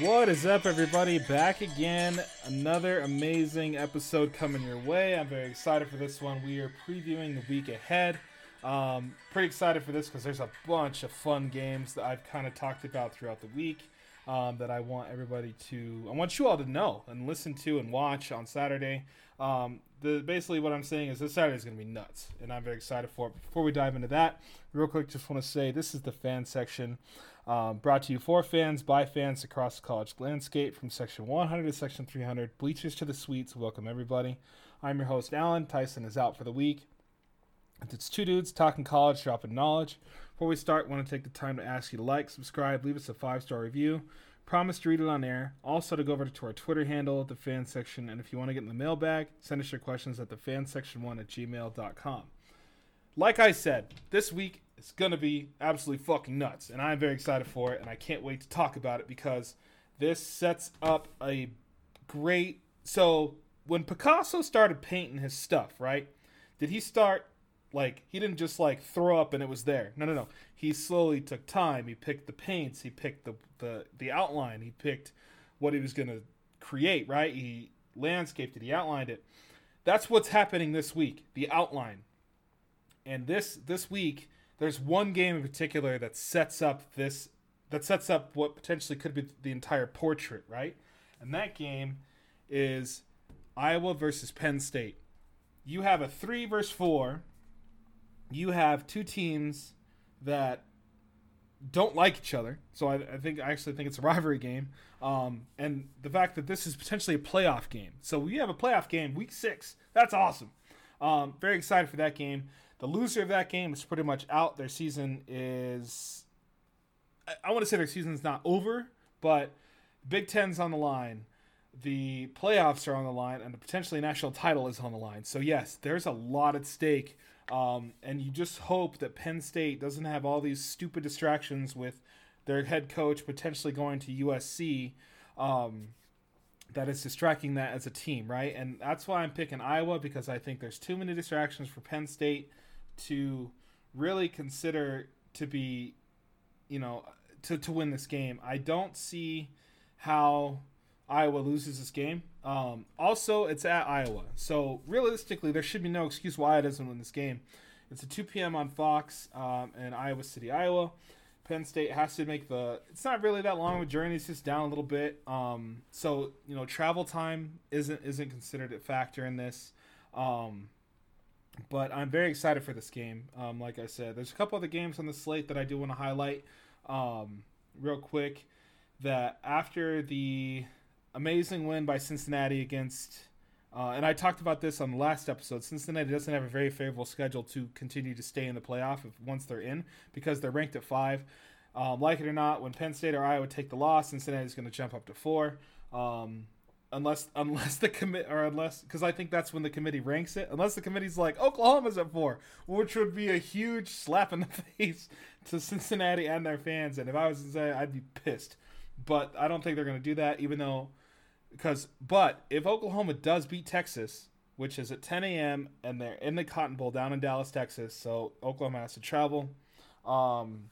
What is up, everybody? Back again. Another amazing episode coming your way. I'm very excited for this one. We are previewing the week ahead. Um, pretty excited for this because there's a bunch of fun games that I've kind of talked about throughout the week um, that I want everybody to, I want you all to know and listen to and watch on Saturday. Um, the basically what I'm saying is this Saturday is going to be nuts, and I'm very excited for it. Before we dive into that, real quick, just want to say this is the fan section. Um, brought to you for fans by fans across the college landscape from section 100 to section 300. Bleachers to the suites. Welcome everybody. I'm your host Allen. Tyson is out for the week. It's two dudes talking college, dropping knowledge. Before we start, want to take the time to ask you to like, subscribe, leave us a five star review. Promise to read it on air. Also, to go over to our Twitter handle, the fan section. And if you want to get in the mailbag, send us your questions at the fansection1 at gmail.com. Like I said, this week is going to be absolutely fucking nuts. And I'm very excited for it. And I can't wait to talk about it because this sets up a great. So, when Picasso started painting his stuff, right? Did he start like he didn't just like throw up and it was there. No, no, no. He slowly took time. He picked the paints. He picked the the, the outline. He picked what he was gonna create. Right. He landscaped it. He outlined it. That's what's happening this week. The outline. And this this week, there's one game in particular that sets up this that sets up what potentially could be the entire portrait. Right. And that game is Iowa versus Penn State. You have a three versus four you have two teams that don't like each other. So I, I, think I actually think it's a rivalry game. Um, and the fact that this is potentially a playoff game. So we have a playoff game week six. That's awesome. Um, very excited for that game. The loser of that game is pretty much out. Their season is. I, I want to say their season's not over, but Big Ten's on the line. The playoffs are on the line, and the potentially national title is on the line. So yes, there's a lot at stake um, and you just hope that Penn State doesn't have all these stupid distractions with their head coach potentially going to USC. Um, that is distracting that as a team, right? And that's why I'm picking Iowa because I think there's too many distractions for Penn State to really consider to be, you know, to, to win this game. I don't see how Iowa loses this game. Um, also, it's at Iowa, so realistically, there should be no excuse why it doesn't win this game. It's a 2 p.m. on Fox um, in Iowa City, Iowa. Penn State has to make the. It's not really that long of a journey. It's just down a little bit. Um, so you know, travel time isn't isn't considered a factor in this. Um, but I'm very excited for this game. Um, like I said, there's a couple other games on the slate that I do want to highlight um, real quick. That after the amazing win by Cincinnati against. Uh, and I talked about this on the last episode. Cincinnati doesn't have a very favorable schedule to continue to stay in the playoff if, once they're in because they're ranked at five. Um, like it or not, when Penn State or Iowa take the loss, Cincinnati's going to jump up to four. Um, unless unless the commit or unless because I think that's when the committee ranks it. Unless the committee's like Oklahoma's at four, which would be a huge slap in the face to Cincinnati and their fans. And if I was Cincinnati, I'd be pissed. But I don't think they're going to do that, even though because but if Oklahoma does beat Texas, which is at 10 a.m. and they're in the Cotton Bowl down in Dallas, Texas, so Oklahoma has to travel. Um,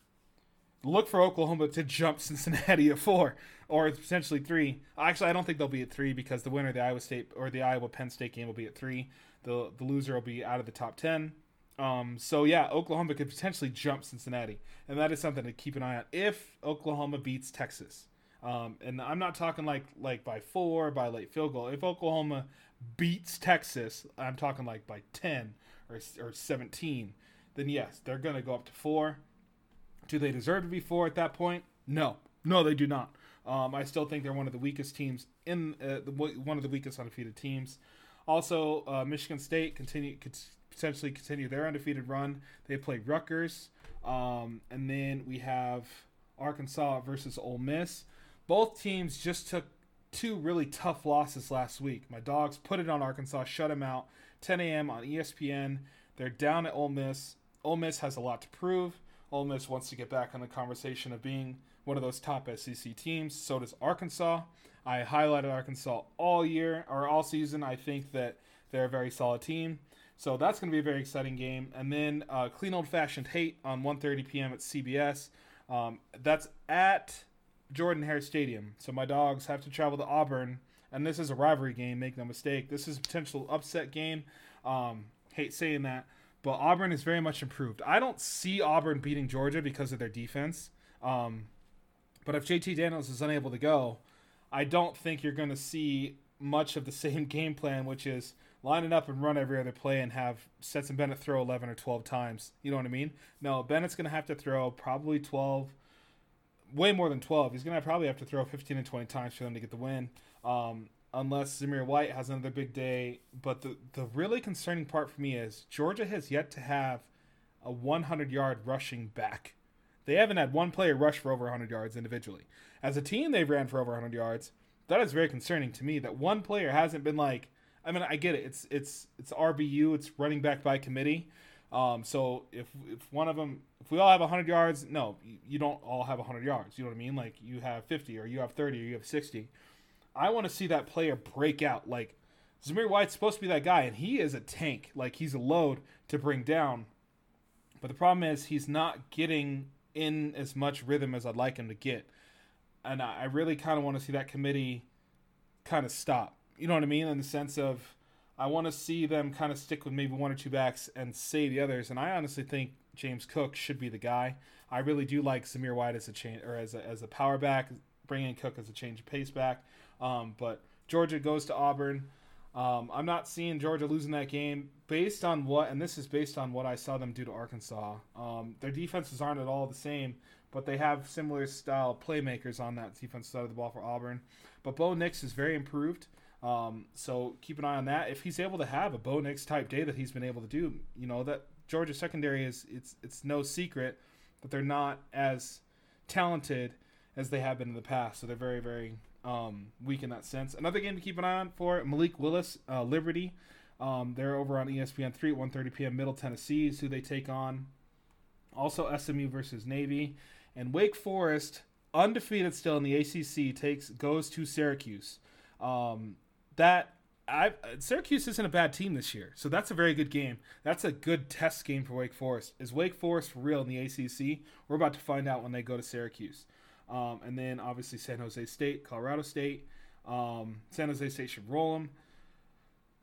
look for Oklahoma to jump Cincinnati at four or potentially three. Actually, I don't think they'll be at three because the winner of the Iowa State or the Iowa Penn State game will be at three. The the loser will be out of the top ten. Um, so yeah, Oklahoma could potentially jump Cincinnati, and that is something to keep an eye on if Oklahoma beats Texas. Um, and I'm not talking like like by four by late field goal. If Oklahoma beats Texas, I'm talking like by ten or or 17. Then yes, they're gonna go up to four. Do they deserve to be four at that point? No, no, they do not. Um, I still think they're one of the weakest teams in uh, the, one of the weakest undefeated teams. Also, uh, Michigan State continue could potentially continue their undefeated run. They play Rutgers, um, and then we have Arkansas versus Ole Miss both teams just took two really tough losses last week. My dogs put it on Arkansas, shut them out. 10 a.m. on ESPN. They're down at Ole Miss. Ole Miss has a lot to prove. Ole Miss wants to get back on the conversation of being one of those top SEC teams. So does Arkansas. I highlighted Arkansas all year or all season. I think that they're a very solid team. So that's going to be a very exciting game. And then uh, clean old fashioned hate on 1:30 p.m. at CBS. Um, that's at Jordan Hare Stadium. So my dogs have to travel to Auburn, and this is a rivalry game. Make no mistake. This is a potential upset game. Um, hate saying that, but Auburn is very much improved. I don't see Auburn beating Georgia because of their defense. Um, but if JT Daniels is unable to go, I don't think you're going to see much of the same game plan, which is lining up and run every other play and have Stetson Bennett throw 11 or 12 times. You know what I mean? No, Bennett's going to have to throw probably 12, way more than 12. He's going to probably have to throw 15 and 20 times for them to get the win. Um, unless Zamir White has another big day. But the, the really concerning part for me is Georgia has yet to have a 100 yard rushing back. They haven't had one player rush for over 100 yards individually. As a team, they've ran for over 100 yards. That is very concerning to me that one player hasn't been like, I mean, I get it. It's it's it's RBU. It's running back by committee. Um, so if if one of them, if we all have 100 yards, no, you don't all have 100 yards. You know what I mean? Like you have 50 or you have 30 or you have 60. I want to see that player break out. Like Zamir White's supposed to be that guy, and he is a tank. Like he's a load to bring down. But the problem is he's not getting in as much rhythm as I'd like him to get. And I really kind of want to see that committee kind of stop. You know what I mean? In the sense of I want to see them kind of stick with maybe one or two backs and save the others. And I honestly think James Cook should be the guy. I really do like Zamir White as a change or as a, as a power back, bringing Cook as a change of pace back. Um, but Georgia goes to Auburn. Um, I'm not seeing Georgia losing that game based on what, and this is based on what I saw them do to Arkansas. Um, their defenses aren't at all the same, but they have similar style playmakers on that defense side of the ball for Auburn. But Bo Nix is very improved. Um, so keep an eye on that. If he's able to have a Bo Nix type day that he's been able to do, you know that Georgia secondary is it's it's no secret that they're not as talented as they have been in the past. So they're very very um, weak in that sense. Another game to keep an eye on for Malik Willis, uh, Liberty. Um, they're over on ESPN three at 1:30 p.m. Middle Tennessee is who they take on. Also SMU versus Navy, and Wake Forest, undefeated still in the ACC, takes goes to Syracuse. Um, that I Syracuse isn't a bad team this year, so that's a very good game. That's a good test game for Wake Forest. Is Wake Forest real in the ACC? We're about to find out when they go to Syracuse. Um, and then obviously San Jose State, Colorado State. Um, San Jose State should roll them.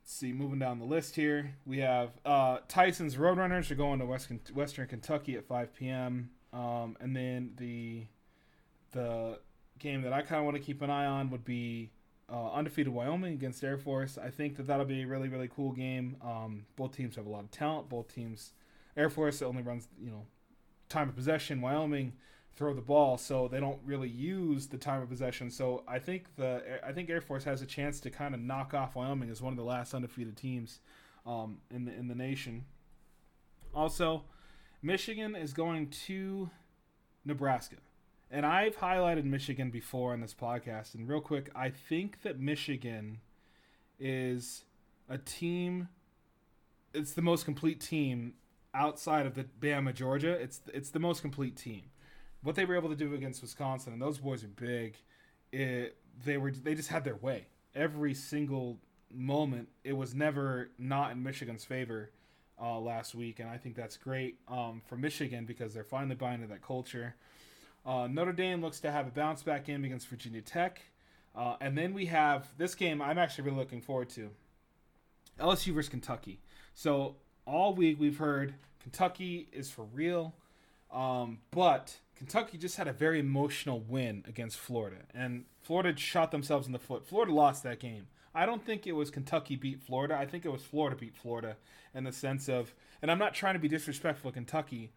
Let's see, moving down the list here, we have uh, Tyson's Roadrunners are going to West, Western Kentucky at 5 p.m. Um, and then the the game that I kind of want to keep an eye on would be uh, undefeated Wyoming against Air Force. I think that that'll be a really really cool game. Um, both teams have a lot of talent. Both teams, Air Force only runs you know time of possession. Wyoming throw the ball, so they don't really use the time of possession. So I think the I think Air Force has a chance to kind of knock off Wyoming as one of the last undefeated teams um, in the in the nation. Also, Michigan is going to Nebraska. And I've highlighted Michigan before on this podcast. And real quick, I think that Michigan is a team. It's the most complete team outside of the Bama Georgia. It's it's the most complete team what they were able to do against Wisconsin, and those boys are big. It, they were they just had their way every single moment. It was never not in Michigan's favor uh, last week, and I think that's great um, for Michigan because they're finally buying into that culture. Uh, Notre Dame looks to have a bounce back game against Virginia Tech, uh, and then we have this game. I'm actually really looking forward to LSU versus Kentucky. So all week we've heard Kentucky is for real, um, but Kentucky just had a very emotional win against Florida, and Florida shot themselves in the foot. Florida lost that game. I don't think it was Kentucky beat Florida. I think it was Florida beat Florida in the sense of, and I'm not trying to be disrespectful to Kentucky,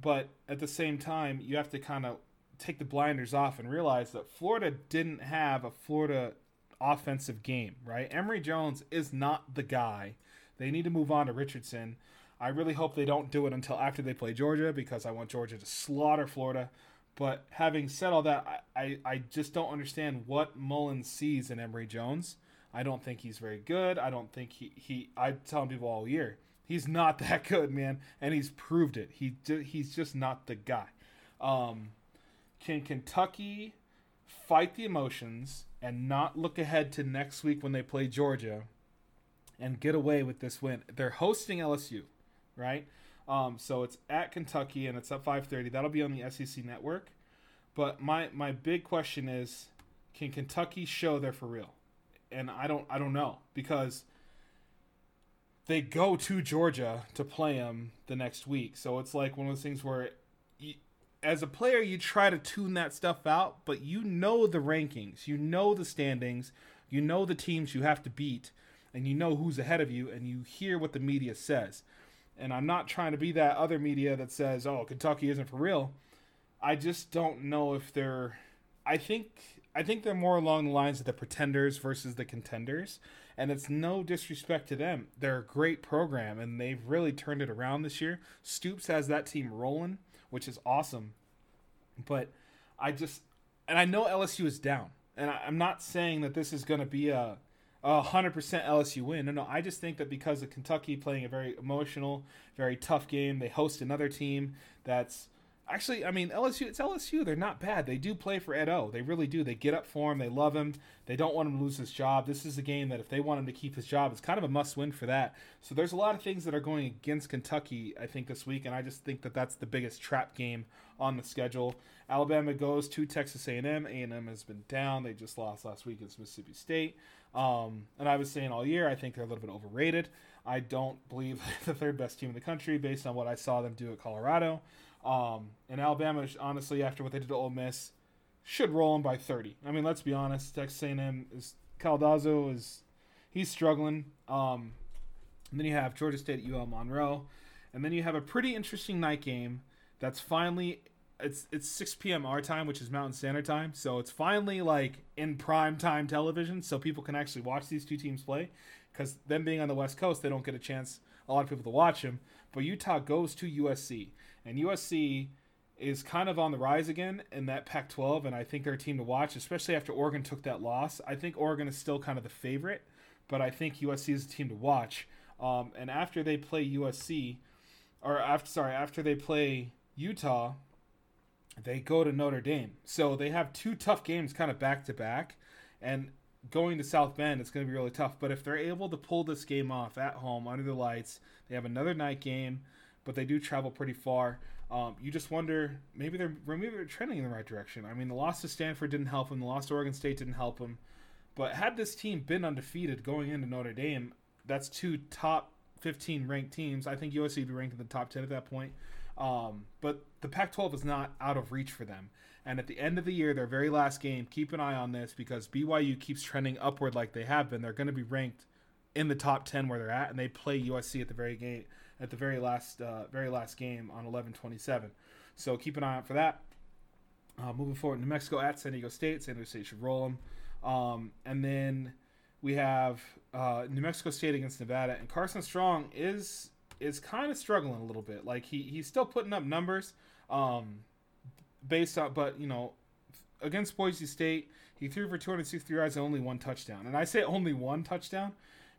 but at the same time, you have to kind of take the blinders off and realize that Florida didn't have a Florida offensive game, right? Emory Jones is not the guy. They need to move on to Richardson. I really hope they don't do it until after they play Georgia because I want Georgia to slaughter Florida. But having said all that, I, I, I just don't understand what Mullen sees in Emory Jones. I don't think he's very good. I don't think he, he I'm telling people all year, he's not that good, man. And he's proved it. He He's just not the guy. Um, can Kentucky fight the emotions and not look ahead to next week when they play Georgia and get away with this win? They're hosting LSU right? Um, so it's at Kentucky and it's at 5:30. That'll be on the SEC network. But my my big question is, can Kentucky show they're for real? And I don't I don't know because they go to Georgia to play them the next week. So it's like one of those things where, you, as a player, you try to tune that stuff out, but you know the rankings, you know the standings, you know the teams you have to beat, and you know who's ahead of you, and you hear what the media says. And I'm not trying to be that other media that says, "Oh, Kentucky isn't for real." I just don't know if they're. I think I think they're more along the lines of the pretenders versus the contenders and it's no disrespect to them. They're a great program, and they've really turned it around this year. Stoops has that team rolling, which is awesome. But I just, and I know LSU is down, and I, am not saying that this is going to be a a hundred percent LSU win. No, no. I just think that because of Kentucky playing a very emotional, very tough game, they host another team that's Actually, I mean LSU. It's LSU. They're not bad. They do play for Ed O. They really do. They get up for him. They love him. They don't want him to lose his job. This is a game that if they want him to keep his job, it's kind of a must-win for that. So there's a lot of things that are going against Kentucky. I think this week, and I just think that that's the biggest trap game on the schedule. Alabama goes to Texas A&M. A&M has been down. They just lost last week against Mississippi State. Um, and I was saying all year, I think they're a little bit overrated. I don't believe the third best team in the country based on what I saw them do at Colorado. Um, and Alabama, honestly, after what they did to Ole Miss, should roll them by 30. I mean, let's be honest. Texas A&M is Calzada is he's struggling. Um, and then you have Georgia State at UL Monroe, and then you have a pretty interesting night game that's finally it's it's 6 p.m. our time, which is Mountain Standard Time. So it's finally like in prime time television, so people can actually watch these two teams play. Because them being on the West Coast, they don't get a chance a lot of people to watch them. But Utah goes to USC, and USC is kind of on the rise again in that Pac 12, and I think they're a team to watch, especially after Oregon took that loss. I think Oregon is still kind of the favorite, but I think USC is a team to watch. Um, and after they play USC, or after sorry, after they play Utah, they go to Notre Dame. So they have two tough games kind of back to back, and going to South Bend, it's going to be really tough. But if they're able to pull this game off at home under the lights, they have another night game but they do travel pretty far. Um, you just wonder maybe they're maybe they're trending in the right direction. I mean, the loss to Stanford didn't help them. The loss to Oregon State didn't help them. But had this team been undefeated going into Notre Dame, that's two top 15 ranked teams. I think USC would be ranked in the top 10 at that point. Um, but the Pac 12 is not out of reach for them. And at the end of the year, their very last game, keep an eye on this because BYU keeps trending upward like they have been. They're going to be ranked in the top 10 where they're at, and they play USC at the very game at the very last uh, very last game on 11-27. So keep an eye out for that. Uh, moving forward, New Mexico at San Diego State. San Diego State should roll them. Um, and then we have uh, New Mexico State against Nevada, and Carson Strong is is kind of struggling a little bit. Like he he's still putting up numbers, um, based on, but you know, against Boise State, he threw for 263 yards and only one touchdown. And I say only one touchdown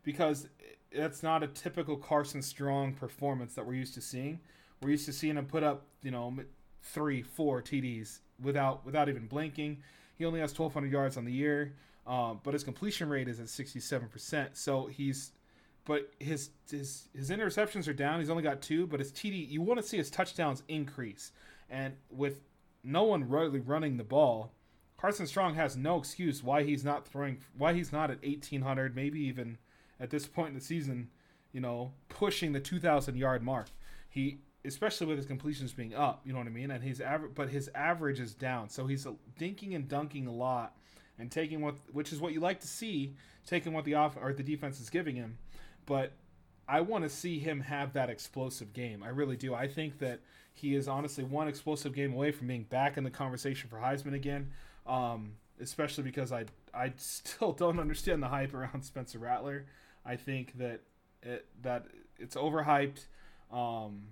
because that's not a typical Carson Strong performance that we're used to seeing. We're used to seeing him put up, you know, three, four TDs without without even blinking. He only has 1,200 yards on the year, uh, but his completion rate is at 67%. So he's, but his his his interceptions are down. He's only got two, but his TD, you want to see his touchdowns increase. And with no one really running the ball, Carson Strong has no excuse why he's not throwing, why he's not at 1,800, maybe even at this point in the season, you know, pushing the 2,000 yard mark. He, especially with his completions being up, you know what I mean, and his average, but his average is down. So he's dinking and dunking a lot, and taking what, which is what you like to see, taking what the off or the defense is giving him. But I want to see him have that explosive game. I really do. I think that he is honestly one explosive game away from being back in the conversation for Heisman again. Um, especially because I I still don't understand the hype around Spencer Rattler. I think that it, that it's overhyped, um,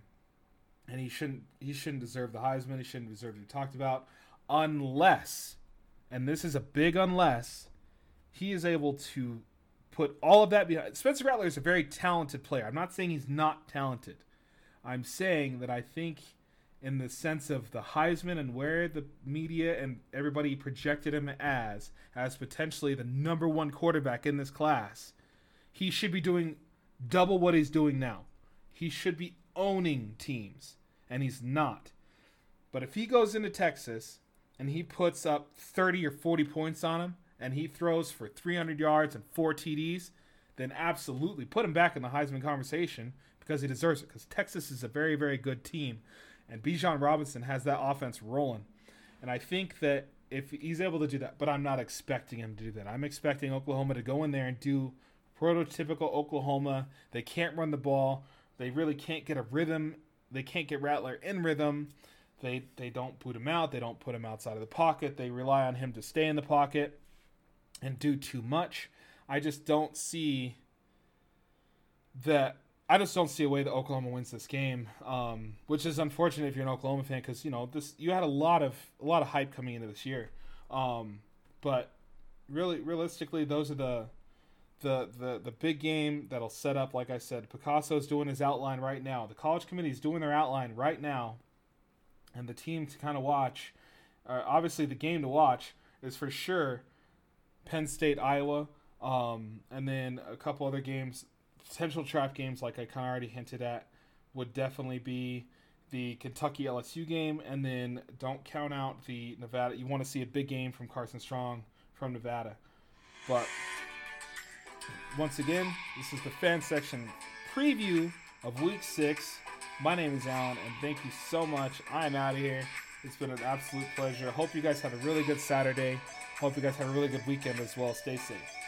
and he shouldn't he shouldn't deserve the Heisman. He shouldn't deserve to be talked about unless, and this is a big unless, he is able to put all of that behind. Spencer Rattler is a very talented player. I'm not saying he's not talented. I'm saying that I think in the sense of the Heisman and where the media and everybody projected him as as potentially the number one quarterback in this class he should be doing double what he's doing now. He should be owning teams, and he's not. But if he goes into Texas and he puts up 30 or 40 points on him and he throws for 300 yards and four TDs, then absolutely put him back in the Heisman conversation because he deserves it. Because Texas is a very, very good team, and Bijan Robinson has that offense rolling. And I think that if he's able to do that, but I'm not expecting him to do that. I'm expecting Oklahoma to go in there and do prototypical Oklahoma. They can't run the ball. They really can't get a rhythm. They can't get Rattler in rhythm. They they don't boot him out. They don't put him outside of the pocket. They rely on him to stay in the pocket and do too much. I just don't see that. I just don't see a way that Oklahoma wins this game, um, which is unfortunate if you're an Oklahoma fan because you know this. You had a lot of a lot of hype coming into this year, um, but really, realistically, those are the the the the big game that'll set up. Like I said, Picasso's doing his outline right now. The college committee is doing their outline right now, and the team to kind of watch. Uh, obviously, the game to watch is for sure Penn State, Iowa, um, and then a couple other games, potential trap games, like I kind of already hinted at, would definitely be the Kentucky LSU game, and then don't count out the Nevada. You want to see a big game from Carson Strong from Nevada, but once again, this is the fan section preview of Week Six. My name is Allen, and thank you so much. I'm out of here. It's been an absolute pleasure. Hope you guys have a really good Saturday. Hope you guys have a really good weekend as well. Stay safe.